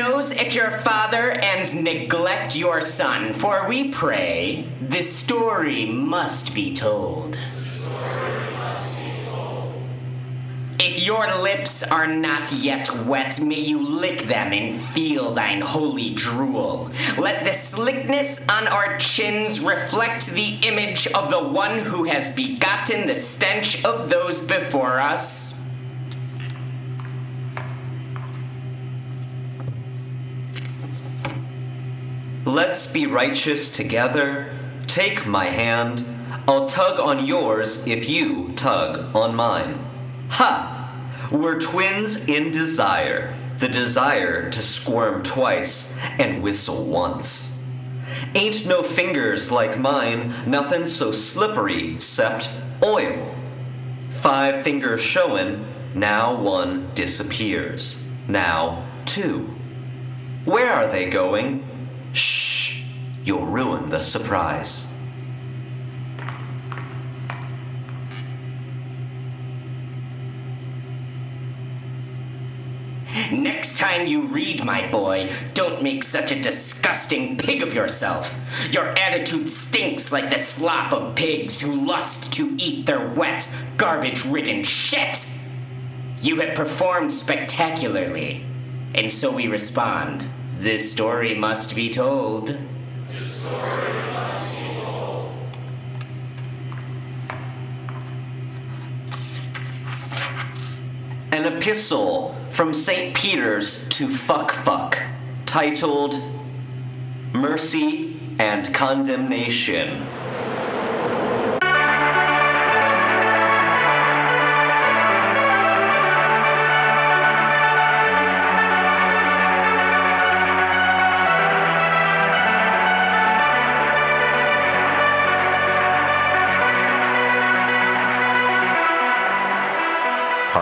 nose at your father and neglect your son, for we pray, the story must be told. If your lips are not yet wet, may you lick them and feel thine holy drool. Let the slickness on our chins reflect the image of the one who has begotten the stench of those before us. Let's be righteous together. Take my hand. I'll tug on yours if you tug on mine. Ha! We're twins in desire. The desire to squirm twice and whistle once. Ain't no fingers like mine, nothing so slippery except oil. Five fingers showin', now one disappears. Now two. Where are they going? Shh, you'll ruin the surprise. Next time you read, my boy, don't make such a disgusting pig of yourself. Your attitude stinks like the slop of pigs who lust to eat their wet, garbage ridden shit. You have performed spectacularly, and so we respond. This story must be told. An epistle from St. Peter's to Fuck Fuck, titled Mercy and Condemnation.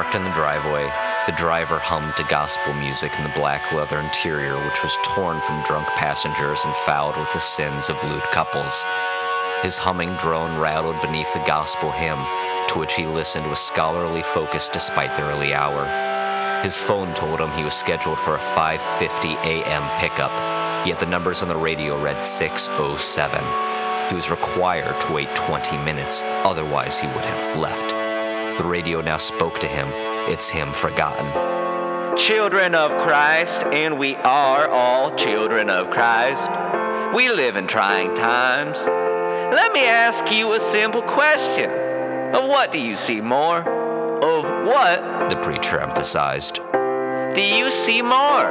Parked in the driveway, the driver hummed to gospel music in the black leather interior, which was torn from drunk passengers and fouled with the sins of lewd couples. His humming drone rattled beneath the gospel hymn, to which he listened with scholarly focus despite the early hour. His phone told him he was scheduled for a 5:50 a.m. pickup, yet the numbers on the radio read 6:07. He was required to wait 20 minutes, otherwise he would have left. The radio now spoke to him. It's him forgotten. Children of Christ, and we are all children of Christ. We live in trying times. Let me ask you a simple question. Of what do you see more? Of what The preacher emphasized. do you see more?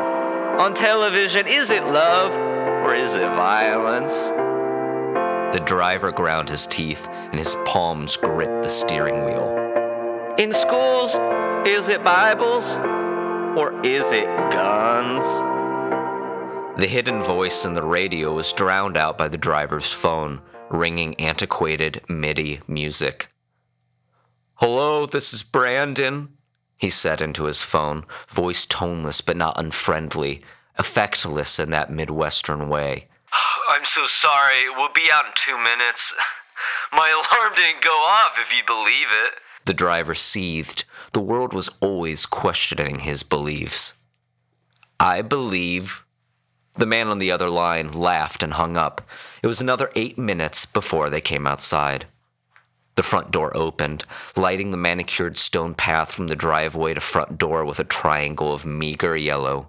On television, is it love or is it violence? The driver ground his teeth, and his palms grit the steering wheel. In schools, is it Bibles or is it guns? The hidden voice in the radio was drowned out by the driver's phone, ringing antiquated MIDI music. Hello, this is Brandon, he said into his phone, voice toneless but not unfriendly, effectless in that Midwestern way. I'm so sorry. We'll be out in two minutes. My alarm didn't go off, if you believe it. The driver seethed. The world was always questioning his beliefs. I believe. The man on the other line laughed and hung up. It was another eight minutes before they came outside. The front door opened, lighting the manicured stone path from the driveway to front door with a triangle of meager yellow.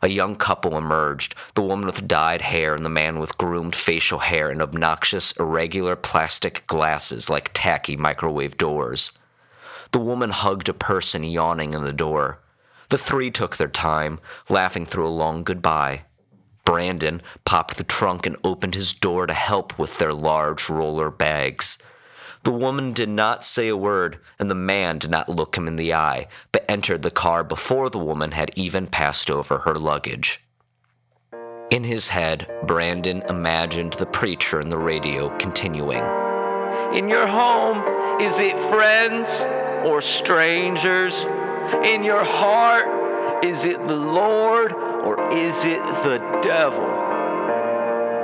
A young couple emerged, the woman with dyed hair and the man with groomed facial hair and obnoxious, irregular plastic glasses like tacky microwave doors. The woman hugged a person yawning in the door. The three took their time, laughing through a long goodbye. Brandon popped the trunk and opened his door to help with their large roller bags. The woman did not say a word, and the man did not look him in the eye, but entered the car before the woman had even passed over her luggage. In his head, Brandon imagined the preacher in the radio continuing. In your home, is it friends or strangers? In your heart, is it the Lord or is it the devil?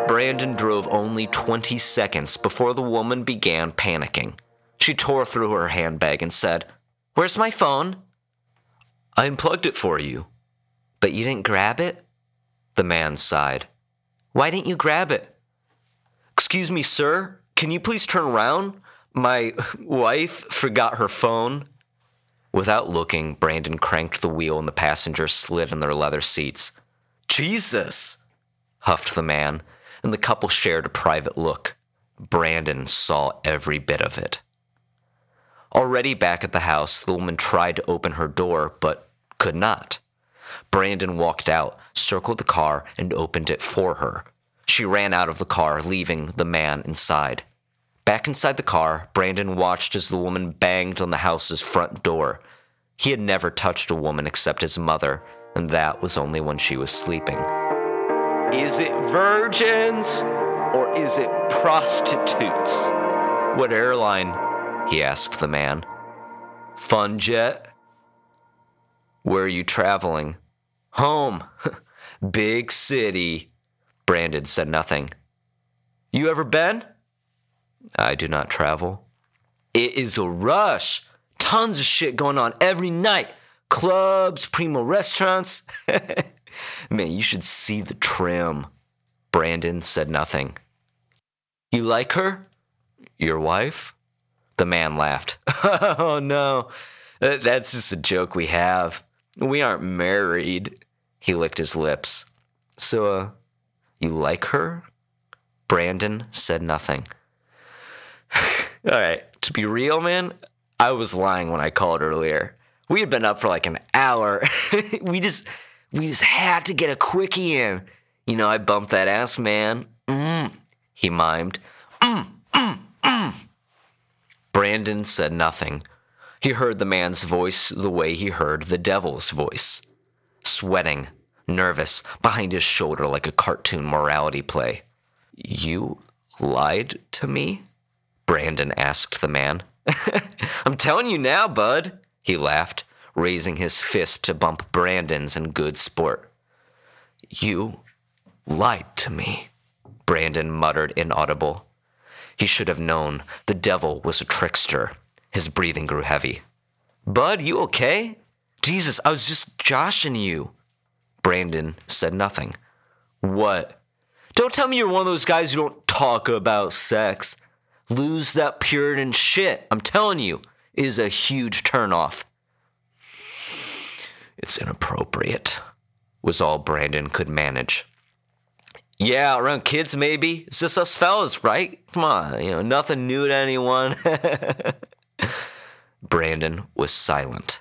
Brandon drove only 20 seconds before the woman began panicking. She tore through her handbag and said, Where's my phone? I unplugged it for you. But you didn't grab it? The man sighed. Why didn't you grab it? Excuse me, sir. Can you please turn around? My wife forgot her phone. Without looking, Brandon cranked the wheel and the passengers slid in their leather seats. Jesus! huffed the man, and the couple shared a private look. Brandon saw every bit of it. Already back at the house, the woman tried to open her door, but could not. Brandon walked out, circled the car, and opened it for her. She ran out of the car, leaving the man inside. Back inside the car, Brandon watched as the woman banged on the house's front door. He had never touched a woman except his mother, and that was only when she was sleeping. Is it virgins or is it prostitutes? What airline? he asked the man. Funjet? Where are you traveling? Home. Big city. Brandon said nothing. You ever been? I do not travel. It is a rush. Tons of shit going on every night. Clubs, primo restaurants. Man, you should see the trim. Brandon said nothing. You like her? Your wife? The man laughed. oh no, that's just a joke we have. We aren't married. He licked his lips. So, uh, you like her? Brandon said nothing. All right, to be real, man, I was lying when I called earlier. We had been up for like an hour. we just we just had to get a quickie in. You know, I bumped that ass, man. Mm, he mimed. Mm, mm, mm. Brandon said nothing. He heard the man's voice the way he heard the devil's voice. Sweating, nervous, behind his shoulder like a cartoon morality play. You lied to me? Brandon asked the man. I'm telling you now, bud, he laughed, raising his fist to bump Brandon's in good sport. You lied to me, Brandon muttered inaudible. He should have known the devil was a trickster. His breathing grew heavy. Bud, you okay? Jesus, I was just joshing you. Brandon said nothing. What? Don't tell me you're one of those guys who don't talk about sex. Lose that Puritan shit. I'm telling you, is a huge turnoff. It's inappropriate, was all Brandon could manage. Yeah, around kids maybe. It's just us fellas, right? Come on, you know, nothing new to anyone. Brandon was silent.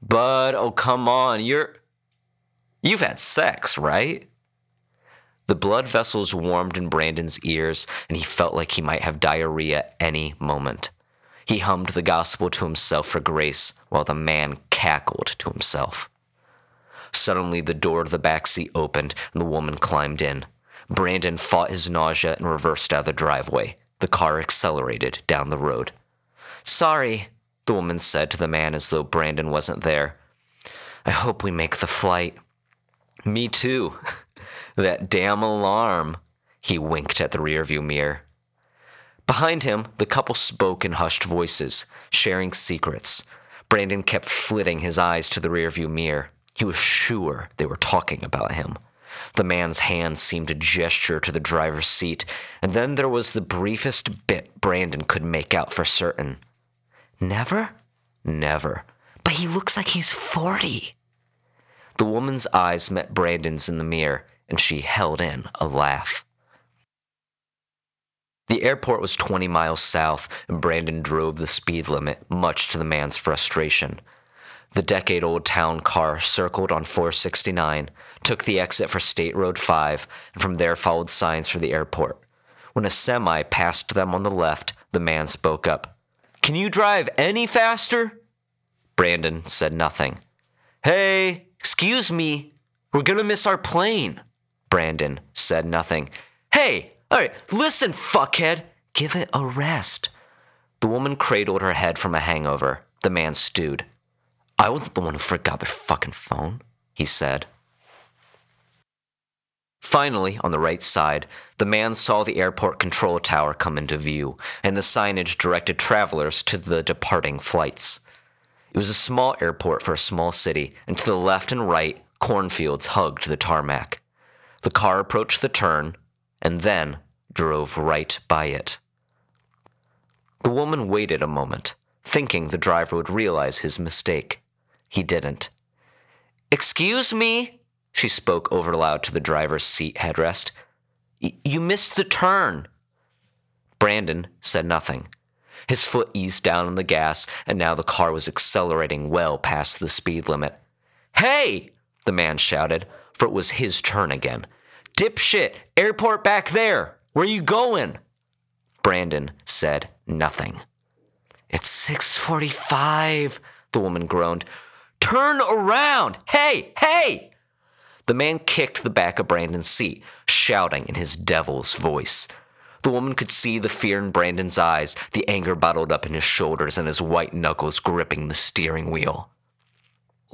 Bud, oh come on, you're You've had sex, right? The blood vessels warmed in Brandon's ears, and he felt like he might have diarrhea any moment. He hummed the gospel to himself for grace while the man cackled to himself. Suddenly, the door of the back seat opened and the woman climbed in. Brandon fought his nausea and reversed out of the driveway. The car accelerated down the road. Sorry, the woman said to the man as though Brandon wasn't there. I hope we make the flight. Me too. that damn alarm. He winked at the rearview mirror. Behind him, the couple spoke in hushed voices, sharing secrets. Brandon kept flitting his eyes to the rearview mirror. He was sure they were talking about him. The man's hand seemed to gesture to the driver's seat, and then there was the briefest bit Brandon could make out for certain. Never? Never. But he looks like he's 40. The woman's eyes met Brandon's in the mirror, and she held in a laugh. The airport was 20 miles south, and Brandon drove the speed limit, much to the man's frustration. The decade old town car circled on 469, took the exit for State Road 5, and from there followed signs for the airport. When a semi passed them on the left, the man spoke up. Can you drive any faster? Brandon said nothing. Hey, excuse me, we're gonna miss our plane. Brandon said nothing. Hey, all right, listen, fuckhead, give it a rest. The woman cradled her head from a hangover. The man stewed. I wasn't the one who forgot their fucking phone, he said. Finally, on the right side, the man saw the airport control tower come into view, and the signage directed travelers to the departing flights. It was a small airport for a small city, and to the left and right, Cornfields hugged the tarmac. The car approached the turn and then drove right by it. The woman waited a moment, thinking the driver would realize his mistake. He didn't. Excuse me, she spoke over loud to the driver's seat headrest. You missed the turn. Brandon said nothing. His foot eased down on the gas, and now the car was accelerating well past the speed limit. Hey! the man shouted, for it was his turn again. Dipshit! Airport back there! Where you going? Brandon said nothing. It's 645, the woman groaned. Turn around! Hey, hey! The man kicked the back of Brandon's seat, shouting in his devil's voice. The woman could see the fear in Brandon's eyes, the anger bottled up in his shoulders, and his white knuckles gripping the steering wheel.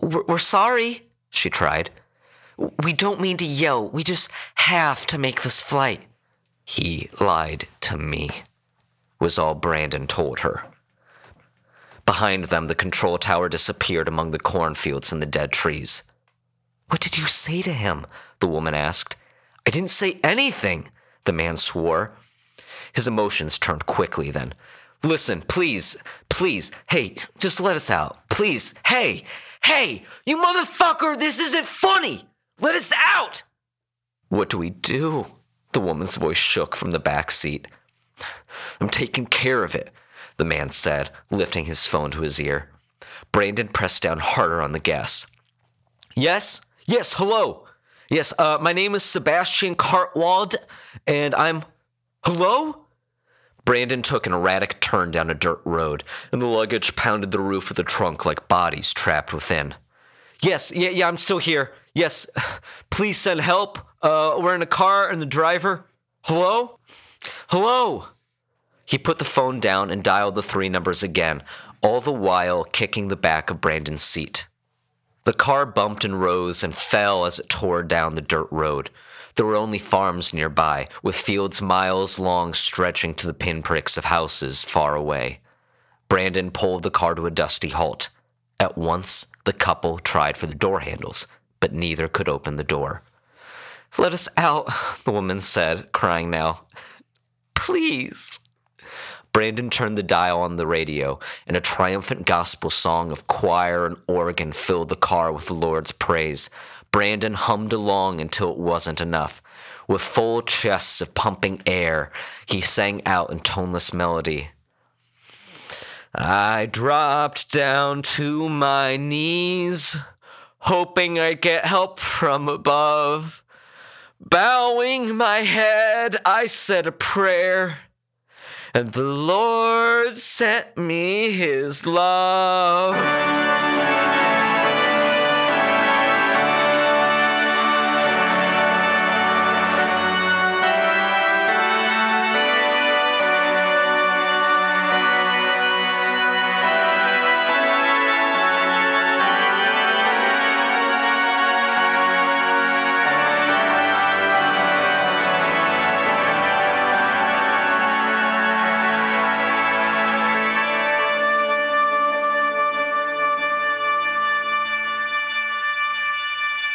We're sorry, she tried. We don't mean to yell. We just have to make this flight. He lied to me, was all Brandon told her. Behind them, the control tower disappeared among the cornfields and the dead trees. What did you say to him? The woman asked. I didn't say anything, the man swore. His emotions turned quickly then. Listen, please, please, hey, just let us out. Please, hey, hey, you motherfucker, this isn't funny. Let us out. What do we do? The woman's voice shook from the back seat. I'm taking care of it, the man said, lifting his phone to his ear. Brandon pressed down harder on the gas. Yes, yes, hello. Yes, uh, my name is Sebastian Cartwald, and I'm. Hello? Brandon took an erratic turn down a dirt road, and the luggage pounded the roof of the trunk like bodies trapped within. Yes, yeah, yeah, I'm still here. Yes, please send help. Uh, we're in a car and the driver. Hello? Hello? He put the phone down and dialed the three numbers again, all the while kicking the back of Brandon's seat. The car bumped and rose and fell as it tore down the dirt road. There were only farms nearby, with fields miles long stretching to the pinpricks of houses far away. Brandon pulled the car to a dusty halt. At once, the couple tried for the door handles, but neither could open the door. Let us out, the woman said, crying now. Please. Brandon turned the dial on the radio, and a triumphant gospel song of choir and organ filled the car with the Lord's praise. Brandon hummed along until it wasn't enough. With full chests of pumping air, he sang out in toneless melody. I dropped down to my knees, hoping I'd get help from above. Bowing my head, I said a prayer, and the Lord sent me his love.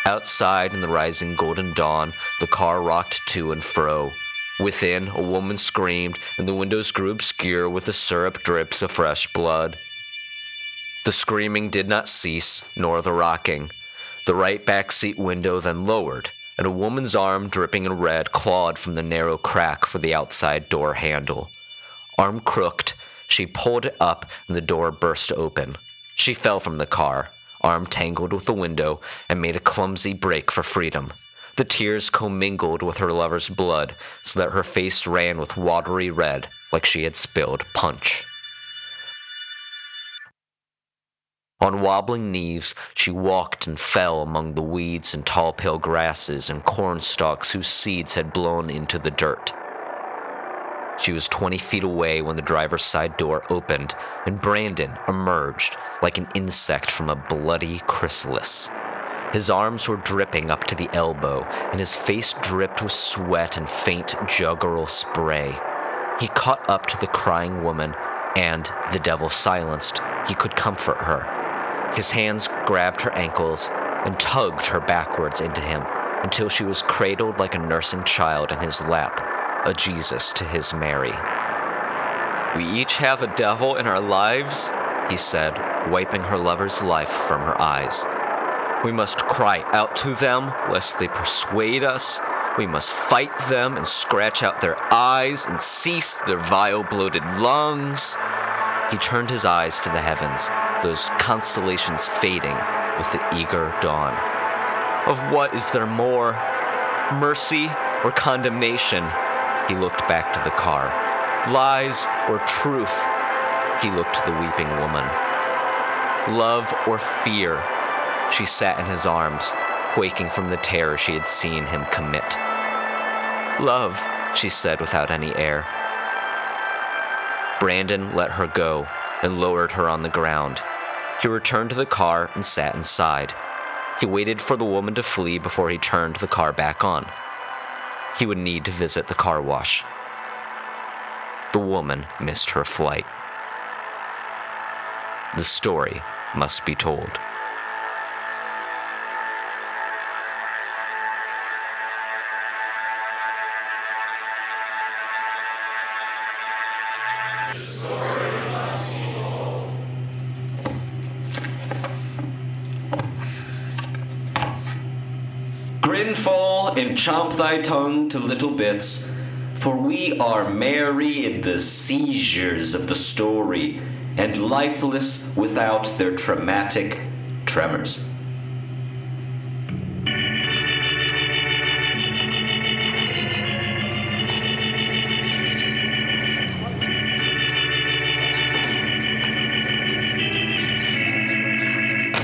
Outside in the rising golden dawn, the car rocked to and fro. Within, a woman screamed, and the windows grew obscure with the syrup drips of fresh blood. The screaming did not cease, nor the rocking. The right back seat window then lowered, and a woman's arm, dripping in red, clawed from the narrow crack for the outside door handle. Arm crooked, she pulled it up, and the door burst open. She fell from the car, arm tangled with the window, and made a clumsy break for freedom. The tears commingled with her lover's blood, so that her face ran with watery red, like she had spilled punch. On wobbling knees, she walked and fell among the weeds and tall pale grasses and corn stalks whose seeds had blown into the dirt. She was 20 feet away when the driver's side door opened and Brandon emerged like an insect from a bloody chrysalis. His arms were dripping up to the elbow, and his face dripped with sweat and faint jugular spray. He caught up to the crying woman, and, the devil silenced, he could comfort her. His hands grabbed her ankles, and tugged her backwards into him until she was cradled like a nursing child in his lap, a Jesus to his Mary. We each have a devil in our lives, he said, wiping her lover's life from her eyes. We must cry out to them lest they persuade us. We must fight them and scratch out their eyes and cease their vile bloated lungs. He turned his eyes to the heavens, those constellations fading with the eager dawn. Of what is there more? Mercy or condemnation? He looked back to the car. Lies or truth? He looked to the weeping woman. Love or fear? She sat in his arms, quaking from the terror she had seen him commit. Love, she said without any air. Brandon let her go and lowered her on the ground. He returned to the car and sat inside. He waited for the woman to flee before he turned the car back on. He would need to visit the car wash. The woman missed her flight. The story must be told. Chomp thy tongue to little bits, for we are merry in the seizures of the story, and lifeless without their traumatic tremors.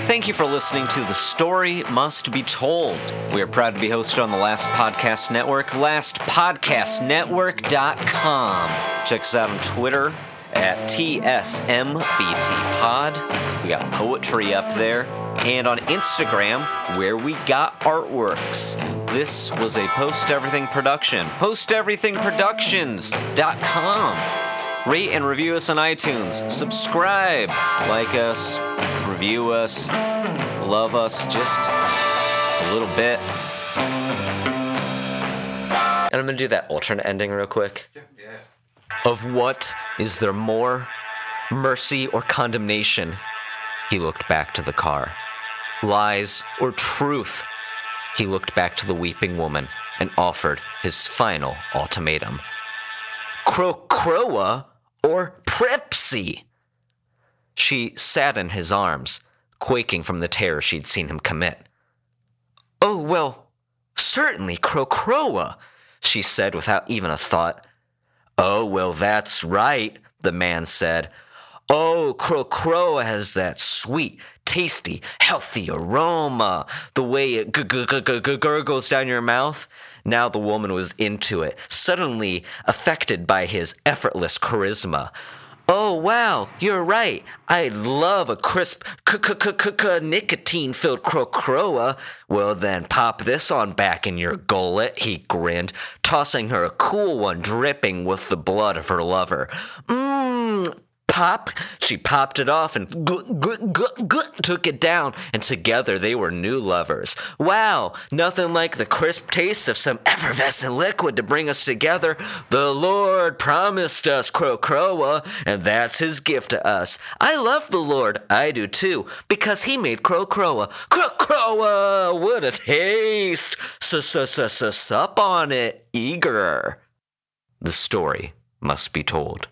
Thank you for listening to The Story Must Be Told. We are proud to be hosted on the Last Podcast Network, lastpodcastnetwork.com. Check us out on Twitter at TSMBTPod. We got poetry up there. And on Instagram, where we got artworks. This was a Post Everything production. PostEverythingProductions.com. Rate and review us on iTunes. Subscribe, like us, review us, love us just a little bit. And I'm gonna do that alternate ending real quick. Of what is there more? Mercy or condemnation? He looked back to the car. Lies or truth? He looked back to the weeping woman and offered his final ultimatum. Crocroa or Prepsy? She sat in his arms, quaking from the terror she'd seen him commit. Oh, well, certainly Crocroa, she said without even a thought. Oh, well, that's right, the man said. Oh, Crocroa has that sweet, tasty, healthy aroma, the way it g- g- g- gurgles down your mouth. Now the woman was into it, suddenly affected by his effortless charisma. Oh, wow, you're right. I love a crisp, nicotine filled crocroa. Well, then pop this on back in your gullet, he grinned, tossing her a cool one dripping with the blood of her lover. Mmm, pop. She popped it off and took it down, and together they were new lovers. Wow, nothing like the crisp taste of some effervescent liquid to bring us together. The Lord promised us Crocroa, and that's his gift to us. I love the Lord, I do too, because he made Crocroa. Crocroa, what a taste! S-s-s-s-sup on it, eager. The story must be told.